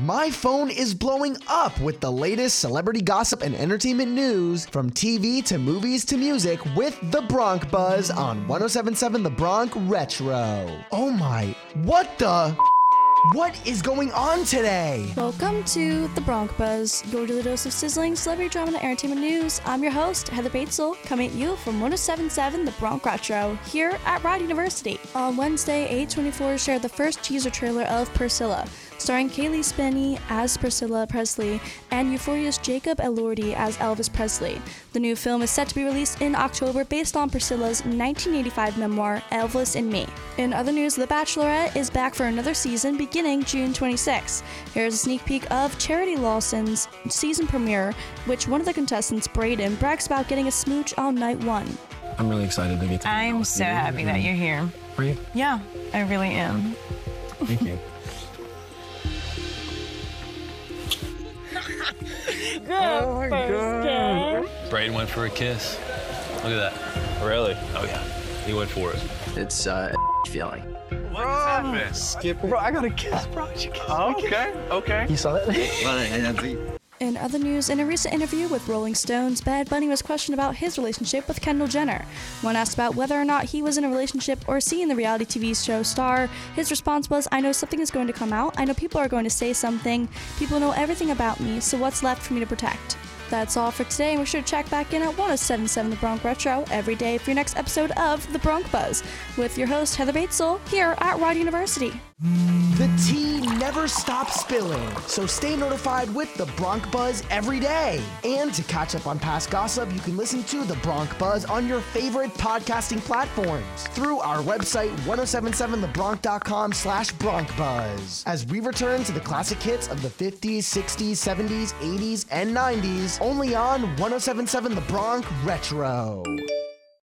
my phone is blowing up with the latest celebrity gossip and entertainment news from TV to movies to music with The Bronc Buzz on 1077 The Bronc Retro. Oh my, what the? What is going on today? Welcome to The Bronc Buzz, your daily dose of sizzling celebrity drama and entertainment news. I'm your host, Heather Batezel, coming at you from 1077 The Bronc Retro, here at Rider University. On Wednesday, A24 shared the first teaser trailer of Priscilla, starring Cailee Spaeny as Priscilla Presley and Euphoria's Jacob Elordi as Elvis Presley. The new film is set to be released in October based on Priscilla's 1985 memoir, Elvis and Me. In other news, The Bachelorette is back for another season beginning June 26. Here's a sneak peek of Charity Lawson's season premiere, which one of the contestants, Braden, brags about getting a smooch on night one. I'm really excited to get to I'm so you. happy that you're here. Are you? Yeah, I really am. Thank you. oh my god. Braden went for a kiss. Look at that. Really? Oh yeah, he went for it. It's uh, feeling. Bro, I got a kiss, bro. You kiss Oh, okay, okay. You saw that? In other news, in a recent interview with Rolling Stones, Bad Bunny was questioned about his relationship with Kendall Jenner. When asked about whether or not he was in a relationship or seeing the reality TV show star, his response was, I know something is going to come out. I know people are going to say something. People know everything about me, so what's left for me to protect? That's all for today, and be sure to check back in at 1077 The Bronc Retro every day for your next episode of The Bronc Buzz with your host, Heather Batezel, here at Rider University. The tea never stops spilling, so stay notified with the Bronc Buzz every day. And to catch up on past gossip, you can listen to the Bronc Buzz on your favorite podcasting platforms through our website 1077thebronc.com slash broncbuzz. As we return to the classic hits of the 50s, 60s, 70s, 80s, and 90s, only on 1077 The Bronc Retro.